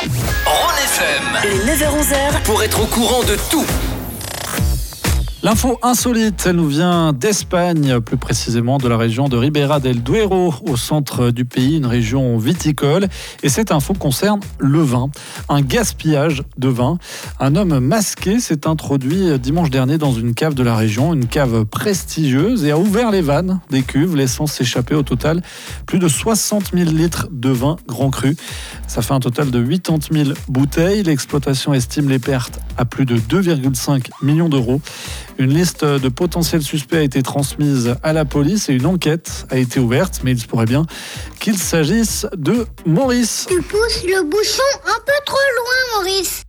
Rhône FM Le 9h-11h, pour être au courant de tout. L'info insolite, elle nous vient d'Espagne, plus précisément de la région de Ribera del Duero, au centre du pays, une région viticole. Et cette info concerne le vin, un gaspillage de vin. Un homme masqué s'est introduit dimanche dernier dans une cave de la région, une cave prestigieuse, et a ouvert les vannes des cuves, laissant s'échapper au total plus de 60 000 litres de vin grand cru. Ça fait un total de 80 000 bouteilles. L'exploitation estime les pertes à plus de 2,5 millions d'euros. Une liste de potentiels suspects a été transmise à la police et une enquête a été ouverte, mais il se pourrait bien qu'il s'agisse de Maurice. Tu pousses le bouchon un peu trop loin, Maurice.